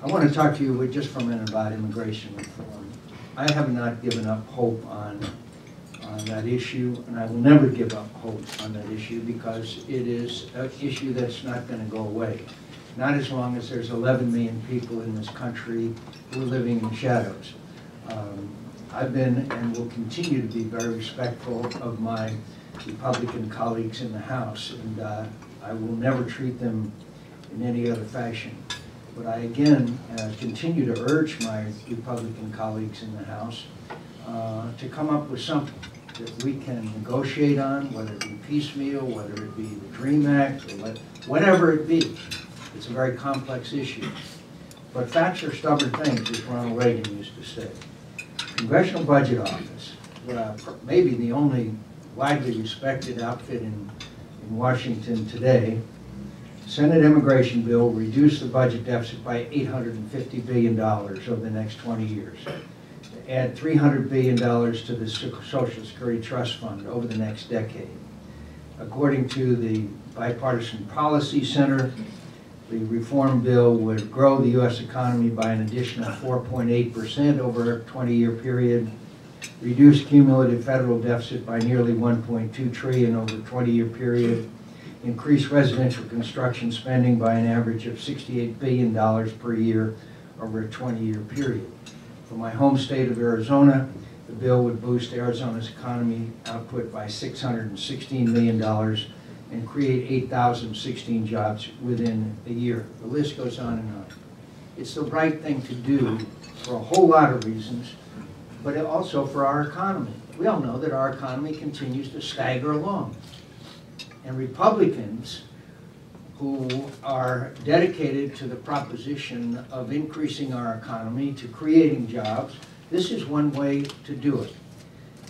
I want to talk to you just for a minute about immigration reform. I have not given up hope on, on that issue, and I will never give up hope on that issue because it is an issue that's not going to go away. Not as long as there's 11 million people in this country who are living in shadows. Um, I've been and will continue to be very respectful of my Republican colleagues in the House, and uh, I will never treat them in any other fashion. But I again uh, continue to urge my Republican colleagues in the House uh, to come up with something that we can negotiate on, whether it be piecemeal, whether it be the DREAM Act, or what- whatever it be. It's a very complex issue. But facts are stubborn things, as Ronald Reagan used to say. Congressional Budget Office, uh, maybe the only widely respected outfit in, in Washington today, Senate immigration bill reduced the budget deficit by $850 billion over the next 20 years. Add $300 billion to the Social Security Trust Fund over the next decade. According to the Bipartisan Policy Center, the reform bill would grow the U.S. economy by an additional 4.8% over a 20-year period, reduce cumulative federal deficit by nearly 1.2 trillion over a 20-year period, increase residential construction spending by an average of $68 billion per year over a 20-year period. For my home state of Arizona, the bill would boost Arizona's economy output by $616 million and create 8,016 jobs within a year. The list goes on and on. It's the right thing to do for a whole lot of reasons, but also for our economy. We all know that our economy continues to stagger along. And Republicans who are dedicated to the proposition of increasing our economy, to creating jobs, this is one way to do it.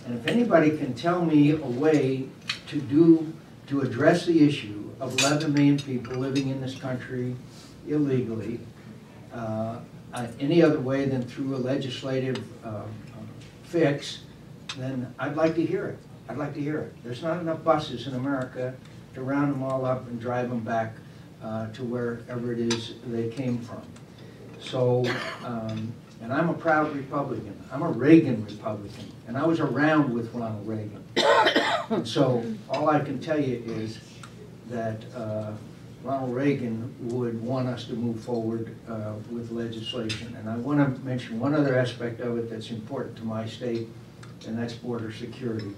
And if anybody can tell me a way to do, to address the issue of 11 million people living in this country illegally, uh, uh, any other way than through a legislative uh, fix, then I'd like to hear it. I'd like to hear it. There's not enough buses in America to round them all up and drive them back uh, to wherever it is they came from. So, um, and I'm a proud Republican. I'm a Reagan Republican, and I was around with Ronald Reagan. So, all I can tell you is that uh, Ronald Reagan would want us to move forward uh, with legislation. And I want to mention one other aspect of it that's important to my state, and that's border security.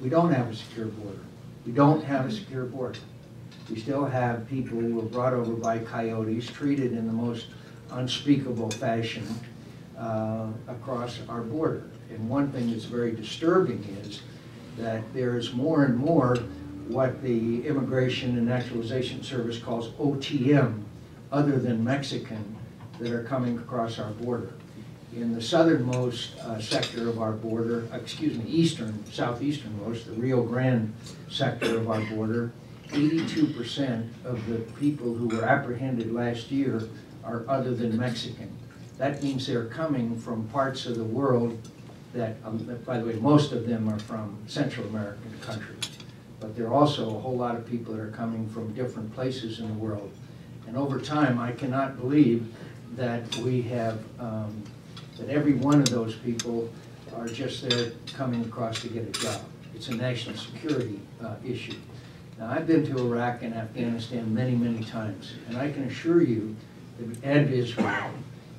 We don't have a secure border. We don't have a secure border. We still have people who were brought over by coyotes, treated in the most unspeakable fashion uh, across our border. And one thing that's very disturbing is that there is more and more what the Immigration and Naturalization Service calls OTM, other than Mexican, that are coming across our border. In the southernmost uh, sector of our border, excuse me, eastern, southeasternmost, the Rio Grande sector of our border, 82% of the people who were apprehended last year are other than Mexican. That means they're coming from parts of the world that, um, that, by the way, most of them are from Central American countries. But there are also a whole lot of people that are coming from different places in the world. And over time, I cannot believe that we have, um, that every one of those people are just there coming across to get a job. It's a national security uh, issue. Now, I've been to Iraq and Afghanistan many, many times, and I can assure you that, and Israel,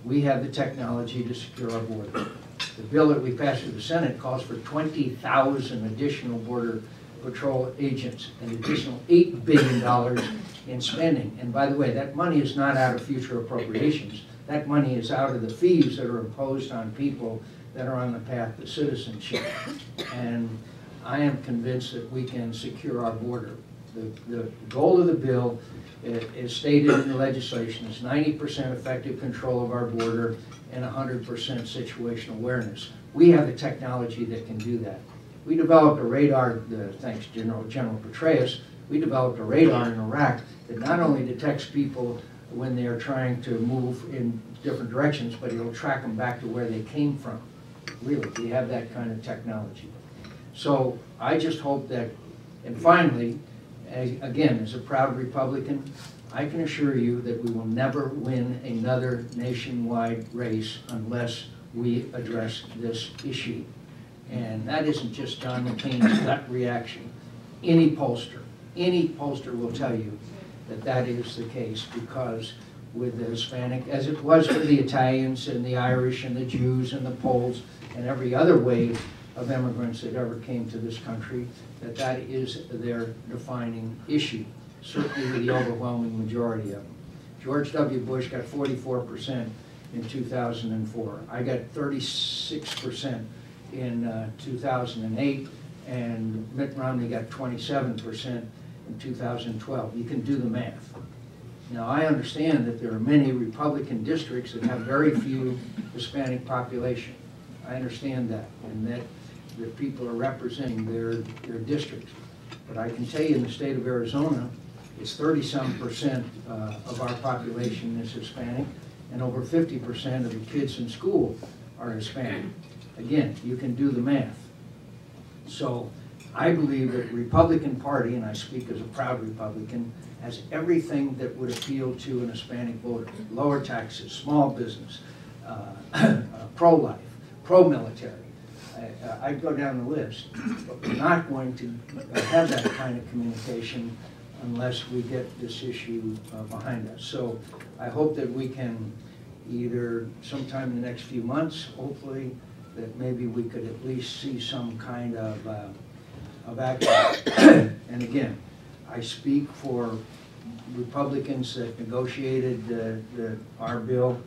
we have the technology to secure our border. The bill that we passed through the Senate calls for 20,000 additional border patrol agents, an additional $8 billion in spending. And by the way, that money is not out of future appropriations. That money is out of the fees that are imposed on people that are on the path to citizenship. And I am convinced that we can secure our border. The, the goal of the bill, is stated in the legislation, is 90% effective control of our border and 100% situational awareness. We have the technology that can do that. We developed a radar, thanks General, General Petraeus, we developed a radar in Iraq that not only detects people when they are trying to move in different directions, but it'll track them back to where they came from. Really, we have that kind of technology. So I just hope that, and finally, again, as a proud Republican, I can assure you that we will never win another nationwide race unless we address this issue. And that isn't just John McCain's gut reaction. Any pollster, any pollster will tell you that that is the case because with the Hispanic, as it was for the Italians and the Irish and the Jews and the Poles and every other wave of immigrants that ever came to this country, that that is their defining issue, certainly with the overwhelming majority of them. George W. Bush got 44% in 2004. I got 36% in uh, 2008, and Mitt Romney got 27% in 2012. You can do the math. Now, I understand that there are many Republican districts that have very few Hispanic population. I understand that, and that the people are representing their, their districts. But I can tell you in the state of Arizona, it's 30-some percent uh, of our population is Hispanic, and over 50% of the kids in school are Hispanic. Again, you can do the math. So I believe that Republican Party, and I speak as a proud Republican, has everything that would appeal to an Hispanic voter. Lower taxes, small business, uh, uh, pro-life, pro-military. I- uh, I'd go down the list, but we're not going to have that kind of communication unless we get this issue uh, behind us. So I hope that we can either sometime in the next few months, hopefully, that maybe we could at least see some kind of, uh, of action. And again, I speak for Republicans that negotiated the, the, our bill.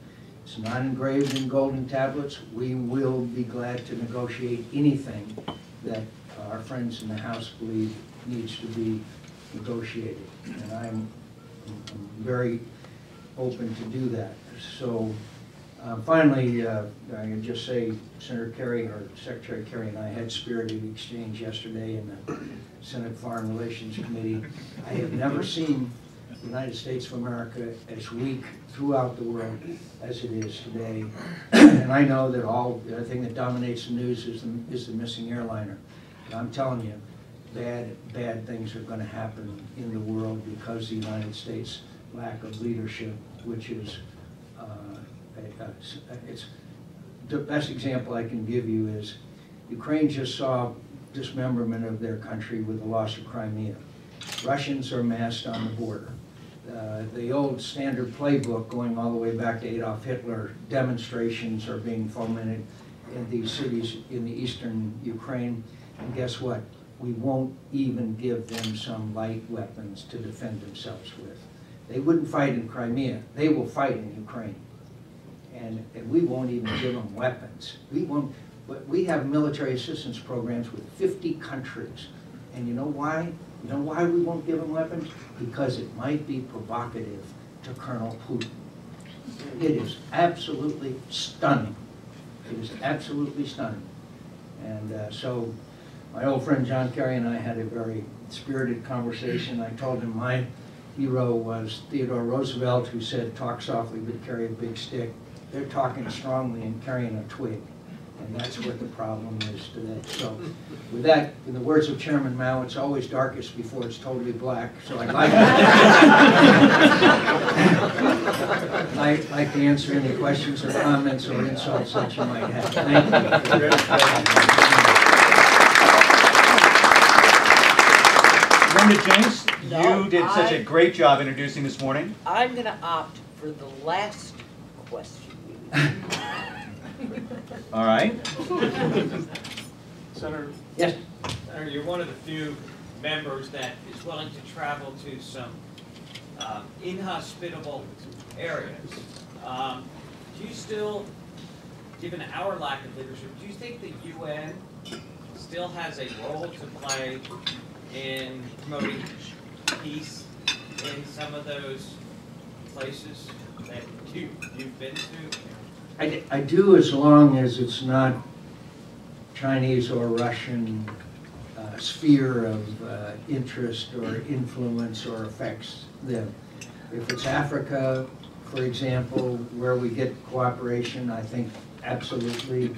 It's not engraved in golden tablets. We will be glad to negotiate anything that our friends in the House believe needs to be negotiated. And I'm, I'm very open to do that. So uh, finally, uh, I can just say Senator Kerry, or Secretary Kerry and I had spirited exchange yesterday in the Senate Foreign Relations Committee. I have never seen the United States of America as weak throughout the world as it is today. And I know that all, the thing that dominates the news is the, is the missing airliner. I'm telling you, bad, bad things are gonna happen in the world because the United States lack of leadership, which is, it's, the best example I can give you is Ukraine just saw dismemberment of their country with the loss of Crimea. Russians are massed on the border. Uh, The old standard playbook going all the way back to Adolf Hitler, demonstrations are being fomented in these cities in the eastern Ukraine. And guess what? We won't even give them some light weapons to defend themselves with. They wouldn't fight in Crimea, they will fight in Ukraine. And, and we won't even give them weapons. We won't, but we have military assistance programs with 50 countries. And you know why? You know why we won't give them weapons? Because it might be provocative to Colonel Putin. It is absolutely stunning. It is absolutely stunning. And uh, so, my old friend John Kerry and I had a very spirited conversation. I told him my hero was Theodore Roosevelt, who said, talk softly but carry a big stick. They're talking strongly and carrying a twig. And that's what the problem is today. So with that, in the words of Chairman Mao, it's always darkest before it's totally black. So I'd like, I'd like to answer any questions or comments or insults that you might have. Thank you. Linda Jenks, No, you did such a I- great job introducing this morning. I'm gonna opt for the last question. All right. Senator, Yes, Senator, you're one of the few members that is willing to travel to some um, inhospitable areas. Um, Do you still, given our lack of leadership, do you think the UN still has a role to play in promoting peace in some of those places that you, you've been to? I, I do as long as it's not Chinese or Russian uh, sphere of uh, interest or influence or affects them. If it's Africa, for example, where we get cooperation, I think absolutely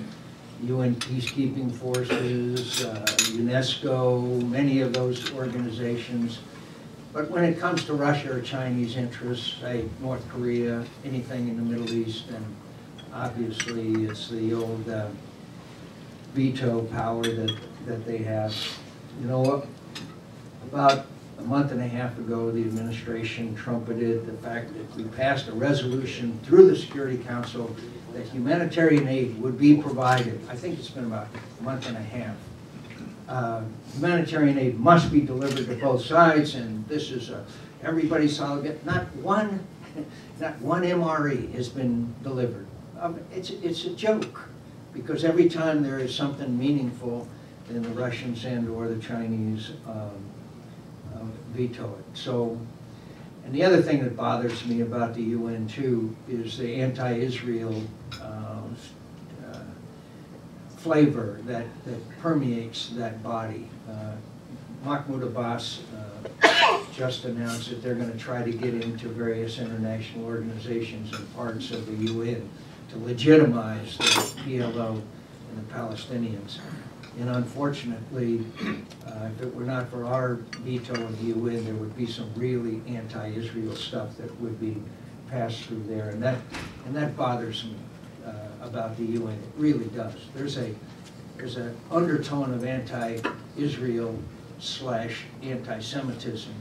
UN peacekeeping forces, uh, UNESCO, many of those organizations But when it comes to Russia or Chinese interests, say North Korea, anything in the Middle East, then obviously it's the old uh, veto power that, that they have. You know? About a month and a half ago, the administration trumpeted the fact that we passed a resolution through the Security Council that humanitarian aid would be provided. I think it's been about a month and a half. Uh, Humanitarian aid must be delivered to both sides, and this is a, everybody's solid, not one, not one MRE has been delivered. Um, It's, it's a joke, because every time there is something meaningful, then the Russians and or the Chinese um, um, veto it. So, and the other thing that bothers me about the UN too is the anti-Israel uh, flavor that, that permeates that body. Uh, Mahmoud Abbas uh, just announced that they're gonna try to get into various international organizations and parts of the UN to legitimize the PLO and the Palestinians. And unfortunately, uh, if it were not for our veto in the UN, there would be some really anti-Israel stuff that would be passed through there. And that, and that bothers me about the UN. It really does. There's a, there's an undertone of anti-Israel slash anti-Semitism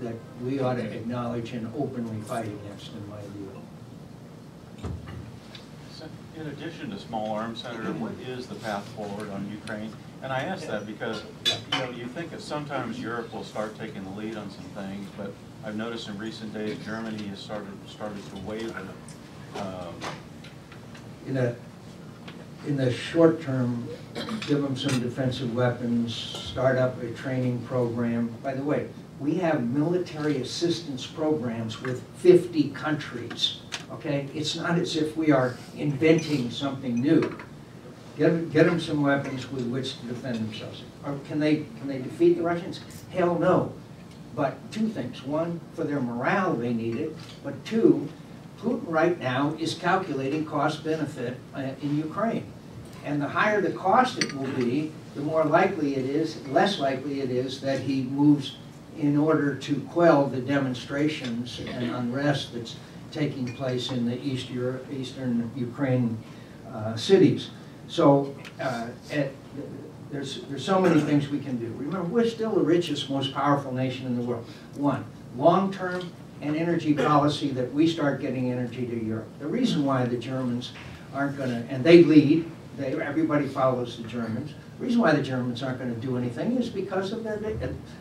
that we ought to acknowledge and openly fight against, in my view. In addition to small arms, Senator, what is the path forward on Ukraine? And I ask that because, you know, you think that sometimes Europe will start taking the lead on some things, but I've noticed in recent days, Germany has started, started to waver. Um, in a, in the short term, give them some defensive weapons, start up a training program. By the way, we have military assistance programs with 50 countries, okay? It's not as if we are inventing something new. Get get them some weapons with which to defend themselves. Or can they, can they defeat the Russians? Hell no. But two things. One, for their morale, they need it. But two, Putin right now is calculating cost benefit uh, in Ukraine. And the higher the cost it will be, the more likely it is, less likely it is that he moves in order to quell the demonstrations and unrest that's taking place in the East Euro- eastern Ukraine uh, cities. So uh, at- there's, there's so many things we can do. Remember, we're still the richest, most powerful nation in the world. One, long-term and energy policy that we start getting energy to Europe. The reason why the Germans aren't gonna, and they lead, they, everybody follows the Germans. The reason why the Germans aren't gonna do anything is because of their,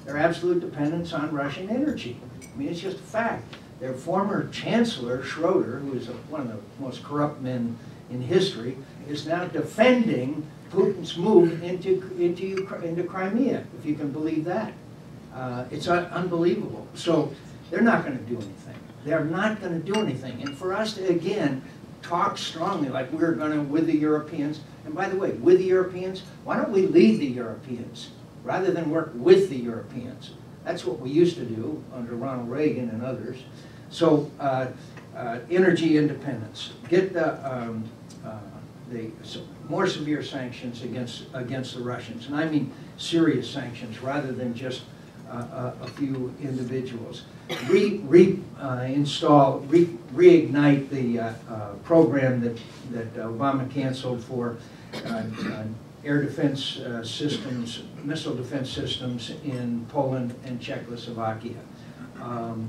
their absolute dependence on Russian energy. I mean, it's just a fact. Their former chancellor, Schroeder, who is a- one of the most corrupt men in history, is now defending Putin's move into, into, into Crimea, if you can believe that. Uh, It's un- unbelievable. So they're not gonna do anything. They're not gonna do anything. And for us to, again, talk strongly like we're gonna with the Europeans, and by the way, with the Europeans, why don't we lead the Europeans rather than work with the Europeans? That's what we used to do under Ronald Reagan and others. So, uh, uh, energy independence, get the, um, uh, the s- more severe sanctions against, against the Russians. And I mean serious sanctions rather than just a, a few individuals. Re, re, uh, install, re, reignite the, uh, uh, program that, that Obama canceled for, uh, uh, air defense, systems, missile defense systems in Poland and Czechoslovakia. Um,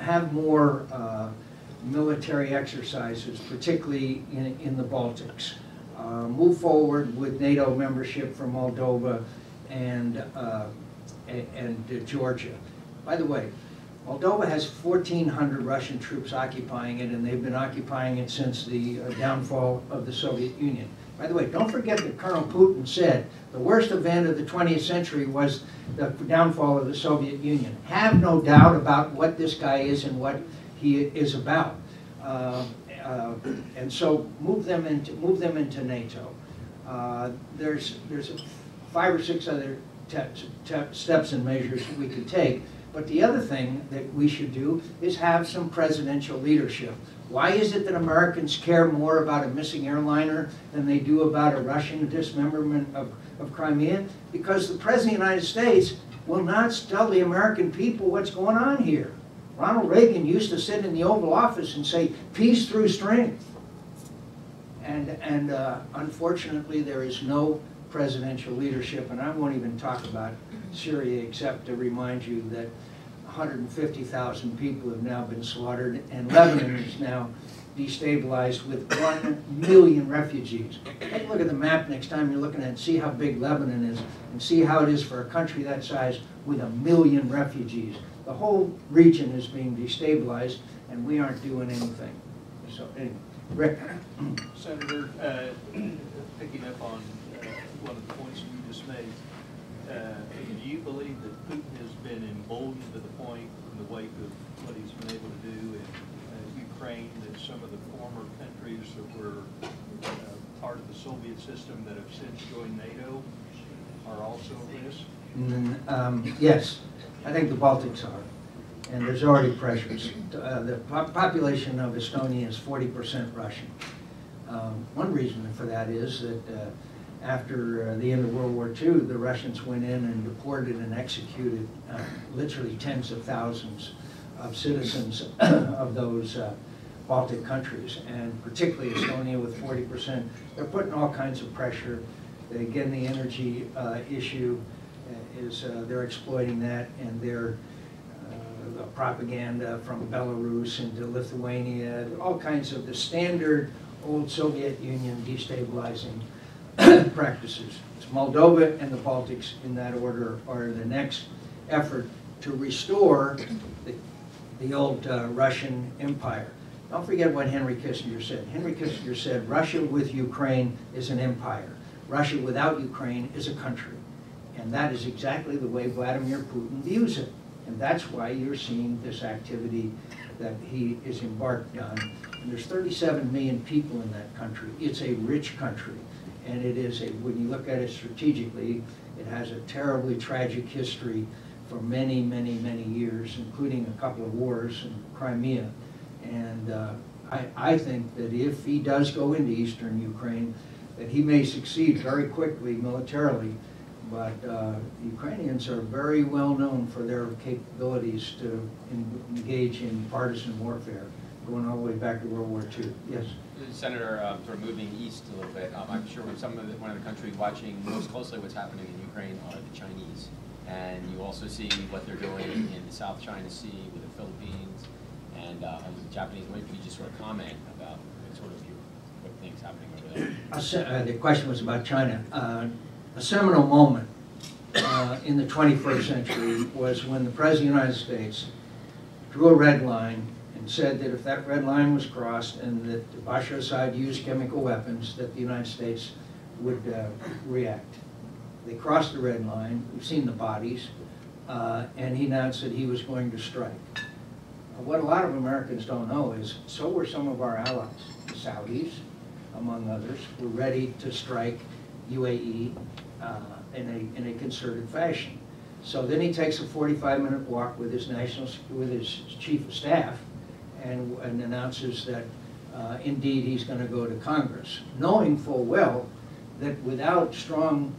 have more, military exercises, particularly in, in the Baltics. Move forward with NATO membership for Moldova and, and uh, Georgia. By the way, Moldova has 1,400 Russian troops occupying it, and they've been occupying it since the uh, downfall of the Soviet Union. By the way, don't forget that Colonel Putin said the worst event of the 20th century was the downfall of the Soviet Union. Have no doubt about what this guy is and what he is about. Uh, uh, And so move them into, move them into NATO. Uh, There's, there's five or six other steps and measures we could take, but the other thing that we should do is have some presidential leadership. Why is it that Americans care more about a missing airliner than they do about a Russian dismemberment of, of Crimea? Because the President of the United States will not tell the American people what's going on here. Ronald Reagan used to sit in the Oval Office and say, peace through strength. And, and uh, unfortunately, there is no presidential leadership, and I won't even talk about Syria except to remind you that 150,000 people have now been slaughtered, and Lebanon is now destabilized with 1 million refugees. Take a look at the map next time you're looking at it, see how big Lebanon is, and see how it is for a country that size with a million refugees. The whole region is being destabilized, and we aren't doing anything. So, anyway, Rick? Senator, uh, picking up on one of the points you just made, uh, do you believe that Putin has been emboldened to the point in the wake of what he's been able to do in uh, Ukraine, that some of the former countries that were uh, part of the Soviet system that have since joined NATO are also at risk? Mm, um, Yes, I think the Baltics are, and there's already pressures. Uh, The po- population of Estonia is 40% Russian. Um, One reason for that is that uh, after uh, the end of World War II, the Russians went in and deported and executed uh, literally tens of thousands of citizens of those uh, Baltic countries, and particularly Estonia with 40%. They're putting all kinds of pressure. Again, the energy uh, issue uh, is, uh, they're exploiting that, and their uh, the propaganda from Belarus into Lithuania, all kinds of the standard old Soviet Union destabilizing practices. It's Moldova and the Baltics in that order are the next effort to restore the, the old uh, Russian Empire. Don't forget what Henry Kissinger said. Henry Kissinger said, Russia with Ukraine is an empire. Russia without Ukraine is a country. And that is exactly the way Vladimir Putin views it. And that's why you're seeing this activity that he is embarked on. And there's 37 million people in that country. It's a rich country. And it is a, when you look at it strategically, it has a terribly tragic history for many, many, many years, including a couple of wars in Crimea. And uh, I, I think that if he does go into eastern Ukraine, that he may succeed very quickly militarily, but uh, Ukrainians are very well known for their capabilities to en- engage in partisan warfare, going all the way back to World War II. Yes? Senator, um, sort of moving east a little bit, um, I'm sure some of the, one of the countries watching most closely what's happening in Ukraine are the Chinese. And you also see what they're doing in the South China Sea with the Philippines and, uh, the Japanese. Maybe you just sort of comment about sort of your, what things happening over there. Uh, The question was about China. Uh, A seminal moment uh, in the 21st century was when the President of the United States drew a red line said that if that red line was crossed and that the Bashar Assad used chemical weapons, that the United States would uh, react. They crossed the red line, we've seen the bodies, uh, and he announced that he was going to strike. What a lot of Americans don't know is, so were some of our allies, the Saudis, among others, were ready to strike UAE uh, in a, in a concerted fashion. So then he takes a 45-minute walk with his national, with his chief of staff and, and announces that uh, indeed he's going to go to Congress, knowing full well that without strong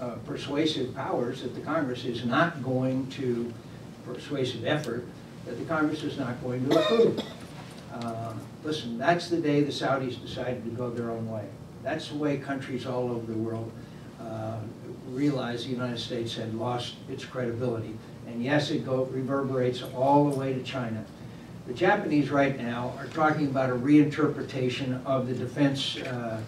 uh, persuasive powers, that the Congress is not going to, persuasive effort, that the Congress is not going to approve. Uh, Listen, that's the day the Saudis decided to go their own way. That's the way countries all over the world uh, realized the United States had lost its credibility. And yes, it go reverberates all the way to China. The Japanese right now are talking about a reinterpretation of the defense uh,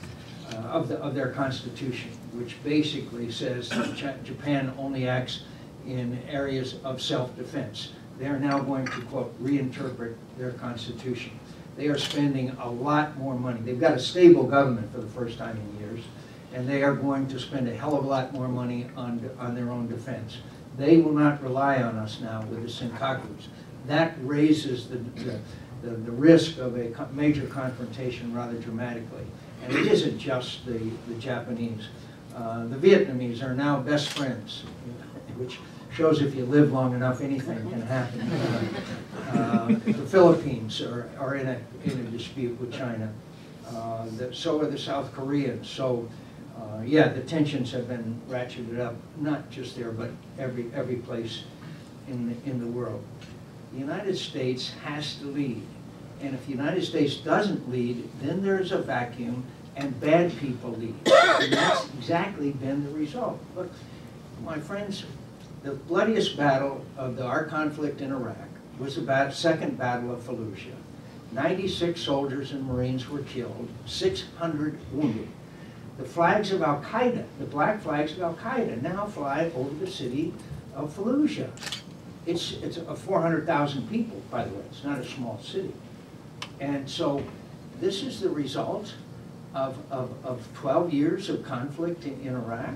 uh, of, the, of their constitution, which basically says that Japan only acts in areas of self-defense. They are now going to, quote, reinterpret their constitution. They are spending a lot more money. They've got a stable government for the first time in years, and they are going to spend a hell of a lot more money on, on their own defense. They will not rely on us now with the Senkakus. That raises the, the, the, the risk of a major confrontation rather dramatically. And it isn't just the, the Japanese. Uh, the Vietnamese are now best friends, which shows if you live long enough, anything can happen. Uh, The Philippines are, are in a, in a dispute with China. Uh, the- So are the South Koreans. So, uh, yeah, the tensions have been ratcheted up, not just there, but every, every place in, the in the world. The United States has to lead. And if the United States doesn't lead, then there's a vacuum and bad people lead. And that's exactly been the result. Look, my friends, the bloodiest battle of the, our conflict in Iraq was the second battle of Fallujah. Ninety-six soldiers and Marines were killed, six hundred wounded. The flags of Al-Qaeda, the black flags of Al-Qaeda now fly over the city of Fallujah. It's, it's a four hundred thousand people, by the way, it's not a small city. And so, this is the result of, of, of twelve years of conflict in, in Iraq,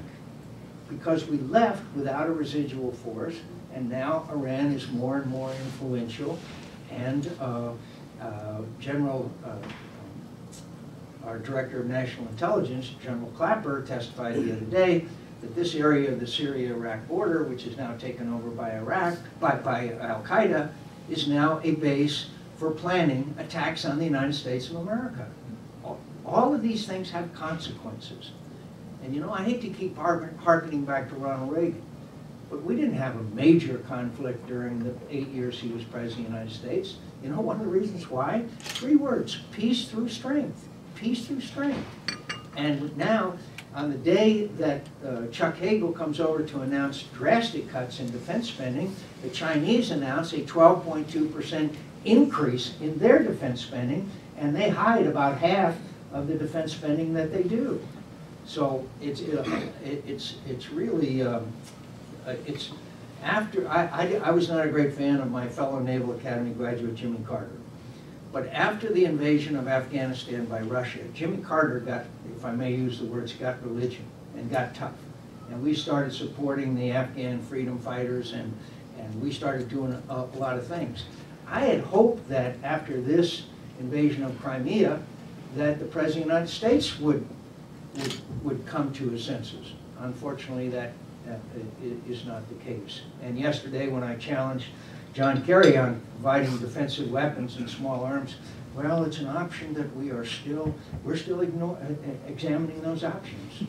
because we left without a residual force, and now Iran is more and more influential, and, uh, uh, General, uh, our Director of National Intelligence, General Clapper, testified the other day that this area of the Syria-Iraq border, which is now taken over by Iraq, by, by Al-Qaeda, is now a base for planning attacks on the United States of America. All- of these things have consequences. And you know, I hate to keep har- harkening back to Ronald Reagan, but we didn't have a major conflict during the eight years he was president of the United States. You know, one of the reasons why? Three words, peace through strength, peace through strength. And now, on the day that uh, Chuck Hagel comes over to announce drastic cuts in defense spending, the Chinese announce a 12.2% increase in their defense spending, and they hide about half of the defense spending that they do. So it's, uh, it- it's, it's really, um, uh, it's, after, I, I, I was not a great fan of my fellow Naval Academy graduate Jimmy Carter. But after the invasion of Afghanistan by Russia, Jimmy Carter got, if I may use the words, got religion and got tough. And we started supporting the Afghan freedom fighters and, and we started doing a, a lot of things. I had hoped that after this invasion of Crimea, that the President of the United States would, would, would come to his senses. Unfortunately, that, i- is not the case. And yesterday, when I challenged John Kerry on providing defensive weapons and small arms, well, it's an option that we are still, we're still uh, uh, examining those options.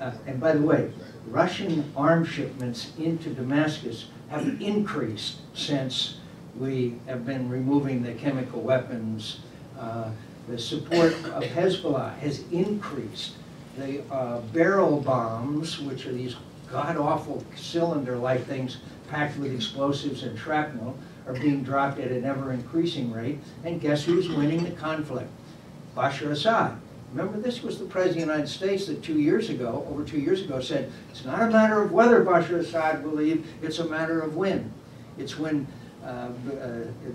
Uh, And by the way, Russian arms shipments into Damascus have increased since we have been removing the chemical weapons. Uh, The support of Hezbollah has increased. The uh, barrel bombs, which are these god-awful cylinder-like things packed with explosives and shrapnel, are being dropped at an ever-increasing rate. And guess who's winning the conflict? Bashar Assad. Remember, this was the President of the United States that two years ago, over two years ago, said, it's not a matter of whether Bashar Assad will leave, it's a matter of when. It's when uh, uh,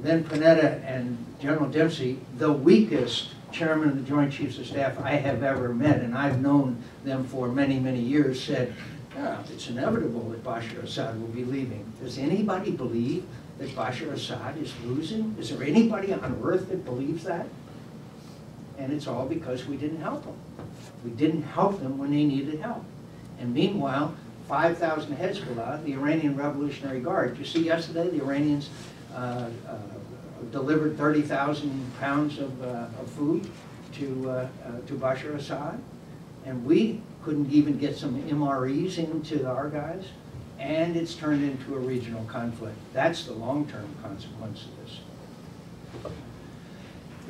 Ben Panetta and General Dempsey, the weakest chairman of the Joint Chiefs of Staff I have ever met, and I've known them for many, many years, said, yeah, it's inevitable that Bashar Assad will be leaving. Does anybody believe that Bashar Assad is losing? Is there anybody on earth that believes that? And it's all because we didn't help them. We didn't help them when they needed help. And meanwhile, 5,000 Hezbollah, the Iranian Revolutionary Guard, you see yesterday, the Iranians uh, uh, delivered 30,000 pounds of, uh, of food to, uh, uh, to Bashar Assad. And we couldn't even get some MREs into our guys. And it's turned into a regional conflict. That's the long-term consequence of this.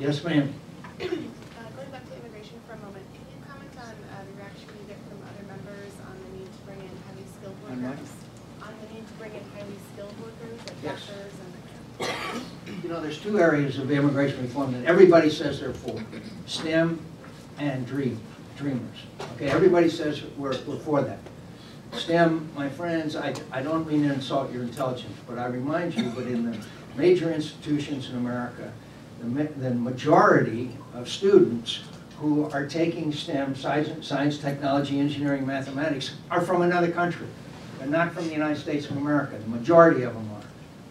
Yes, ma'am? Uh, Going back to immigration for a moment, can you comment on uh, the reaction you get from other members on the need to bring in highly skilled On workers? On the need to bring in highly skilled workers, like Yes. doctors and... You know, there's two areas of immigration reform that everybody says they're for, STEM and dream, dreamers. Okay, everybody says we're, we're for that. STEM, my friends, I, I don't mean to insult your intelligence, but I remind you, but in the major institutions in America, the, the majority of students who are taking STEM, science, science, technology, engineering, mathematics, are from another country. They're not from the United States of America, the majority of them.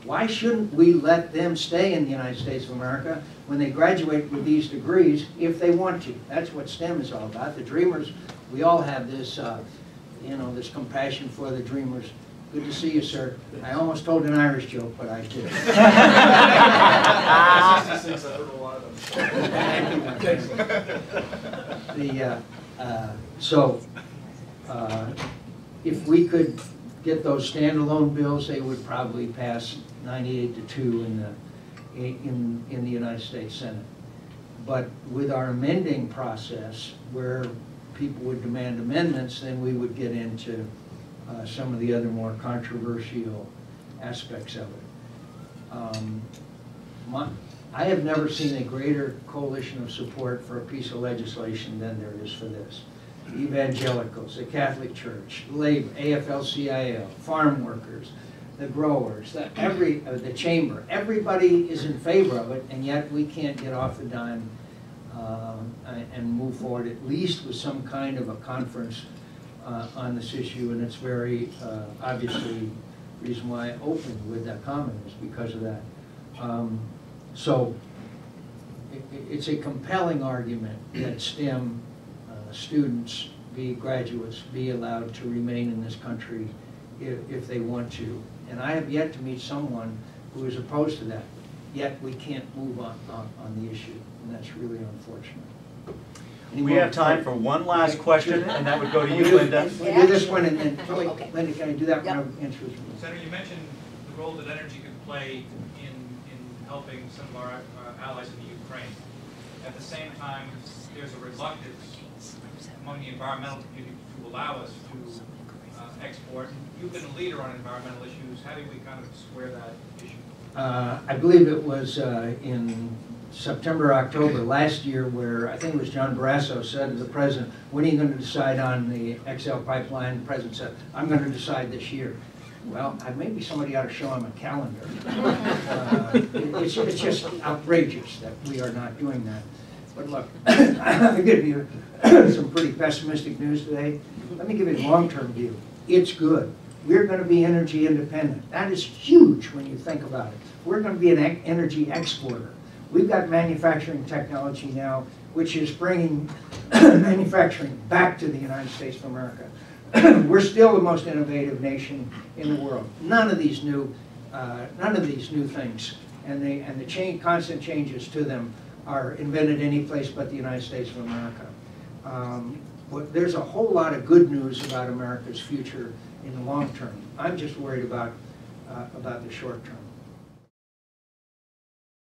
Why shouldn't we let them stay in the United States of America when they graduate with these degrees if they want to? That's what STEM is all about. The Dreamers, we all have this, uh, you know, this compassion for the dreamers. Good to see you, sir. I almost told an Irish joke, but I friend. The, uh, uh, so, uh, if we could get those standalone bills, they would probably pass ninety-eight to two in the, in, in the United States Senate. But with our amending process, where people would demand amendments, then we would get into uh, some of the other more controversial aspects of it. Um, my- I have never seen a greater coalition of support for a piece of legislation than there is for this. Evangelicals, the Catholic Church, Labor, AFL-CIO, farm workers, the growers, the, every, uh, the chamber, everybody is in favor of it, and yet we can't get off the dime um, and move forward, at least with some kind of a conference uh, on this issue, and it's very, uh, obviously, reason why I opened with that comment is because of that. Um, So, i- i- it's a compelling argument that STEM students, be graduates, be allowed to remain in this country if, if they want to. And I have yet to meet someone who is opposed to that, yet we can't move on, on, on the issue, and that's really unfortunate. Any We have time for one last question, and that would go to you, Linda. We'll do this one, and then, wait, Okay. Linda, can I do that Yep. one? Answer this one. Senator, you mentioned the role that energy could play in, in helping some of our uh, allies in the Ukraine. At the same time, there's a reluctance among the environmental community to allow us to uh, export. You've been a leader on environmental issues. How do we kind of square that issue? Uh, I believe it was uh, in September, October last year where I think it was John Barrasso said to the president, when are you going to decide on the XL pipeline? The president said, I'm going to decide this year. Well, I- maybe somebody ought to show him a calendar. Uh, it- It's, it's just outrageous that we are not doing that. But look, I give you some pretty pessimistic news today. Let me give you a long-term view. It's good. We're going to be energy independent. That is huge when you think about it. We're going to be an energy exporter. We've got manufacturing technology now, which is bringing manufacturing back to the United States of America. We're still the most innovative nation in the world. None of these new, uh, none of these new things, and the, and the change, constant changes to them are invented any place but the United States of America. Um, But there's a whole lot of good news about America's future in the long term. I'm just worried about, uh, about the short term.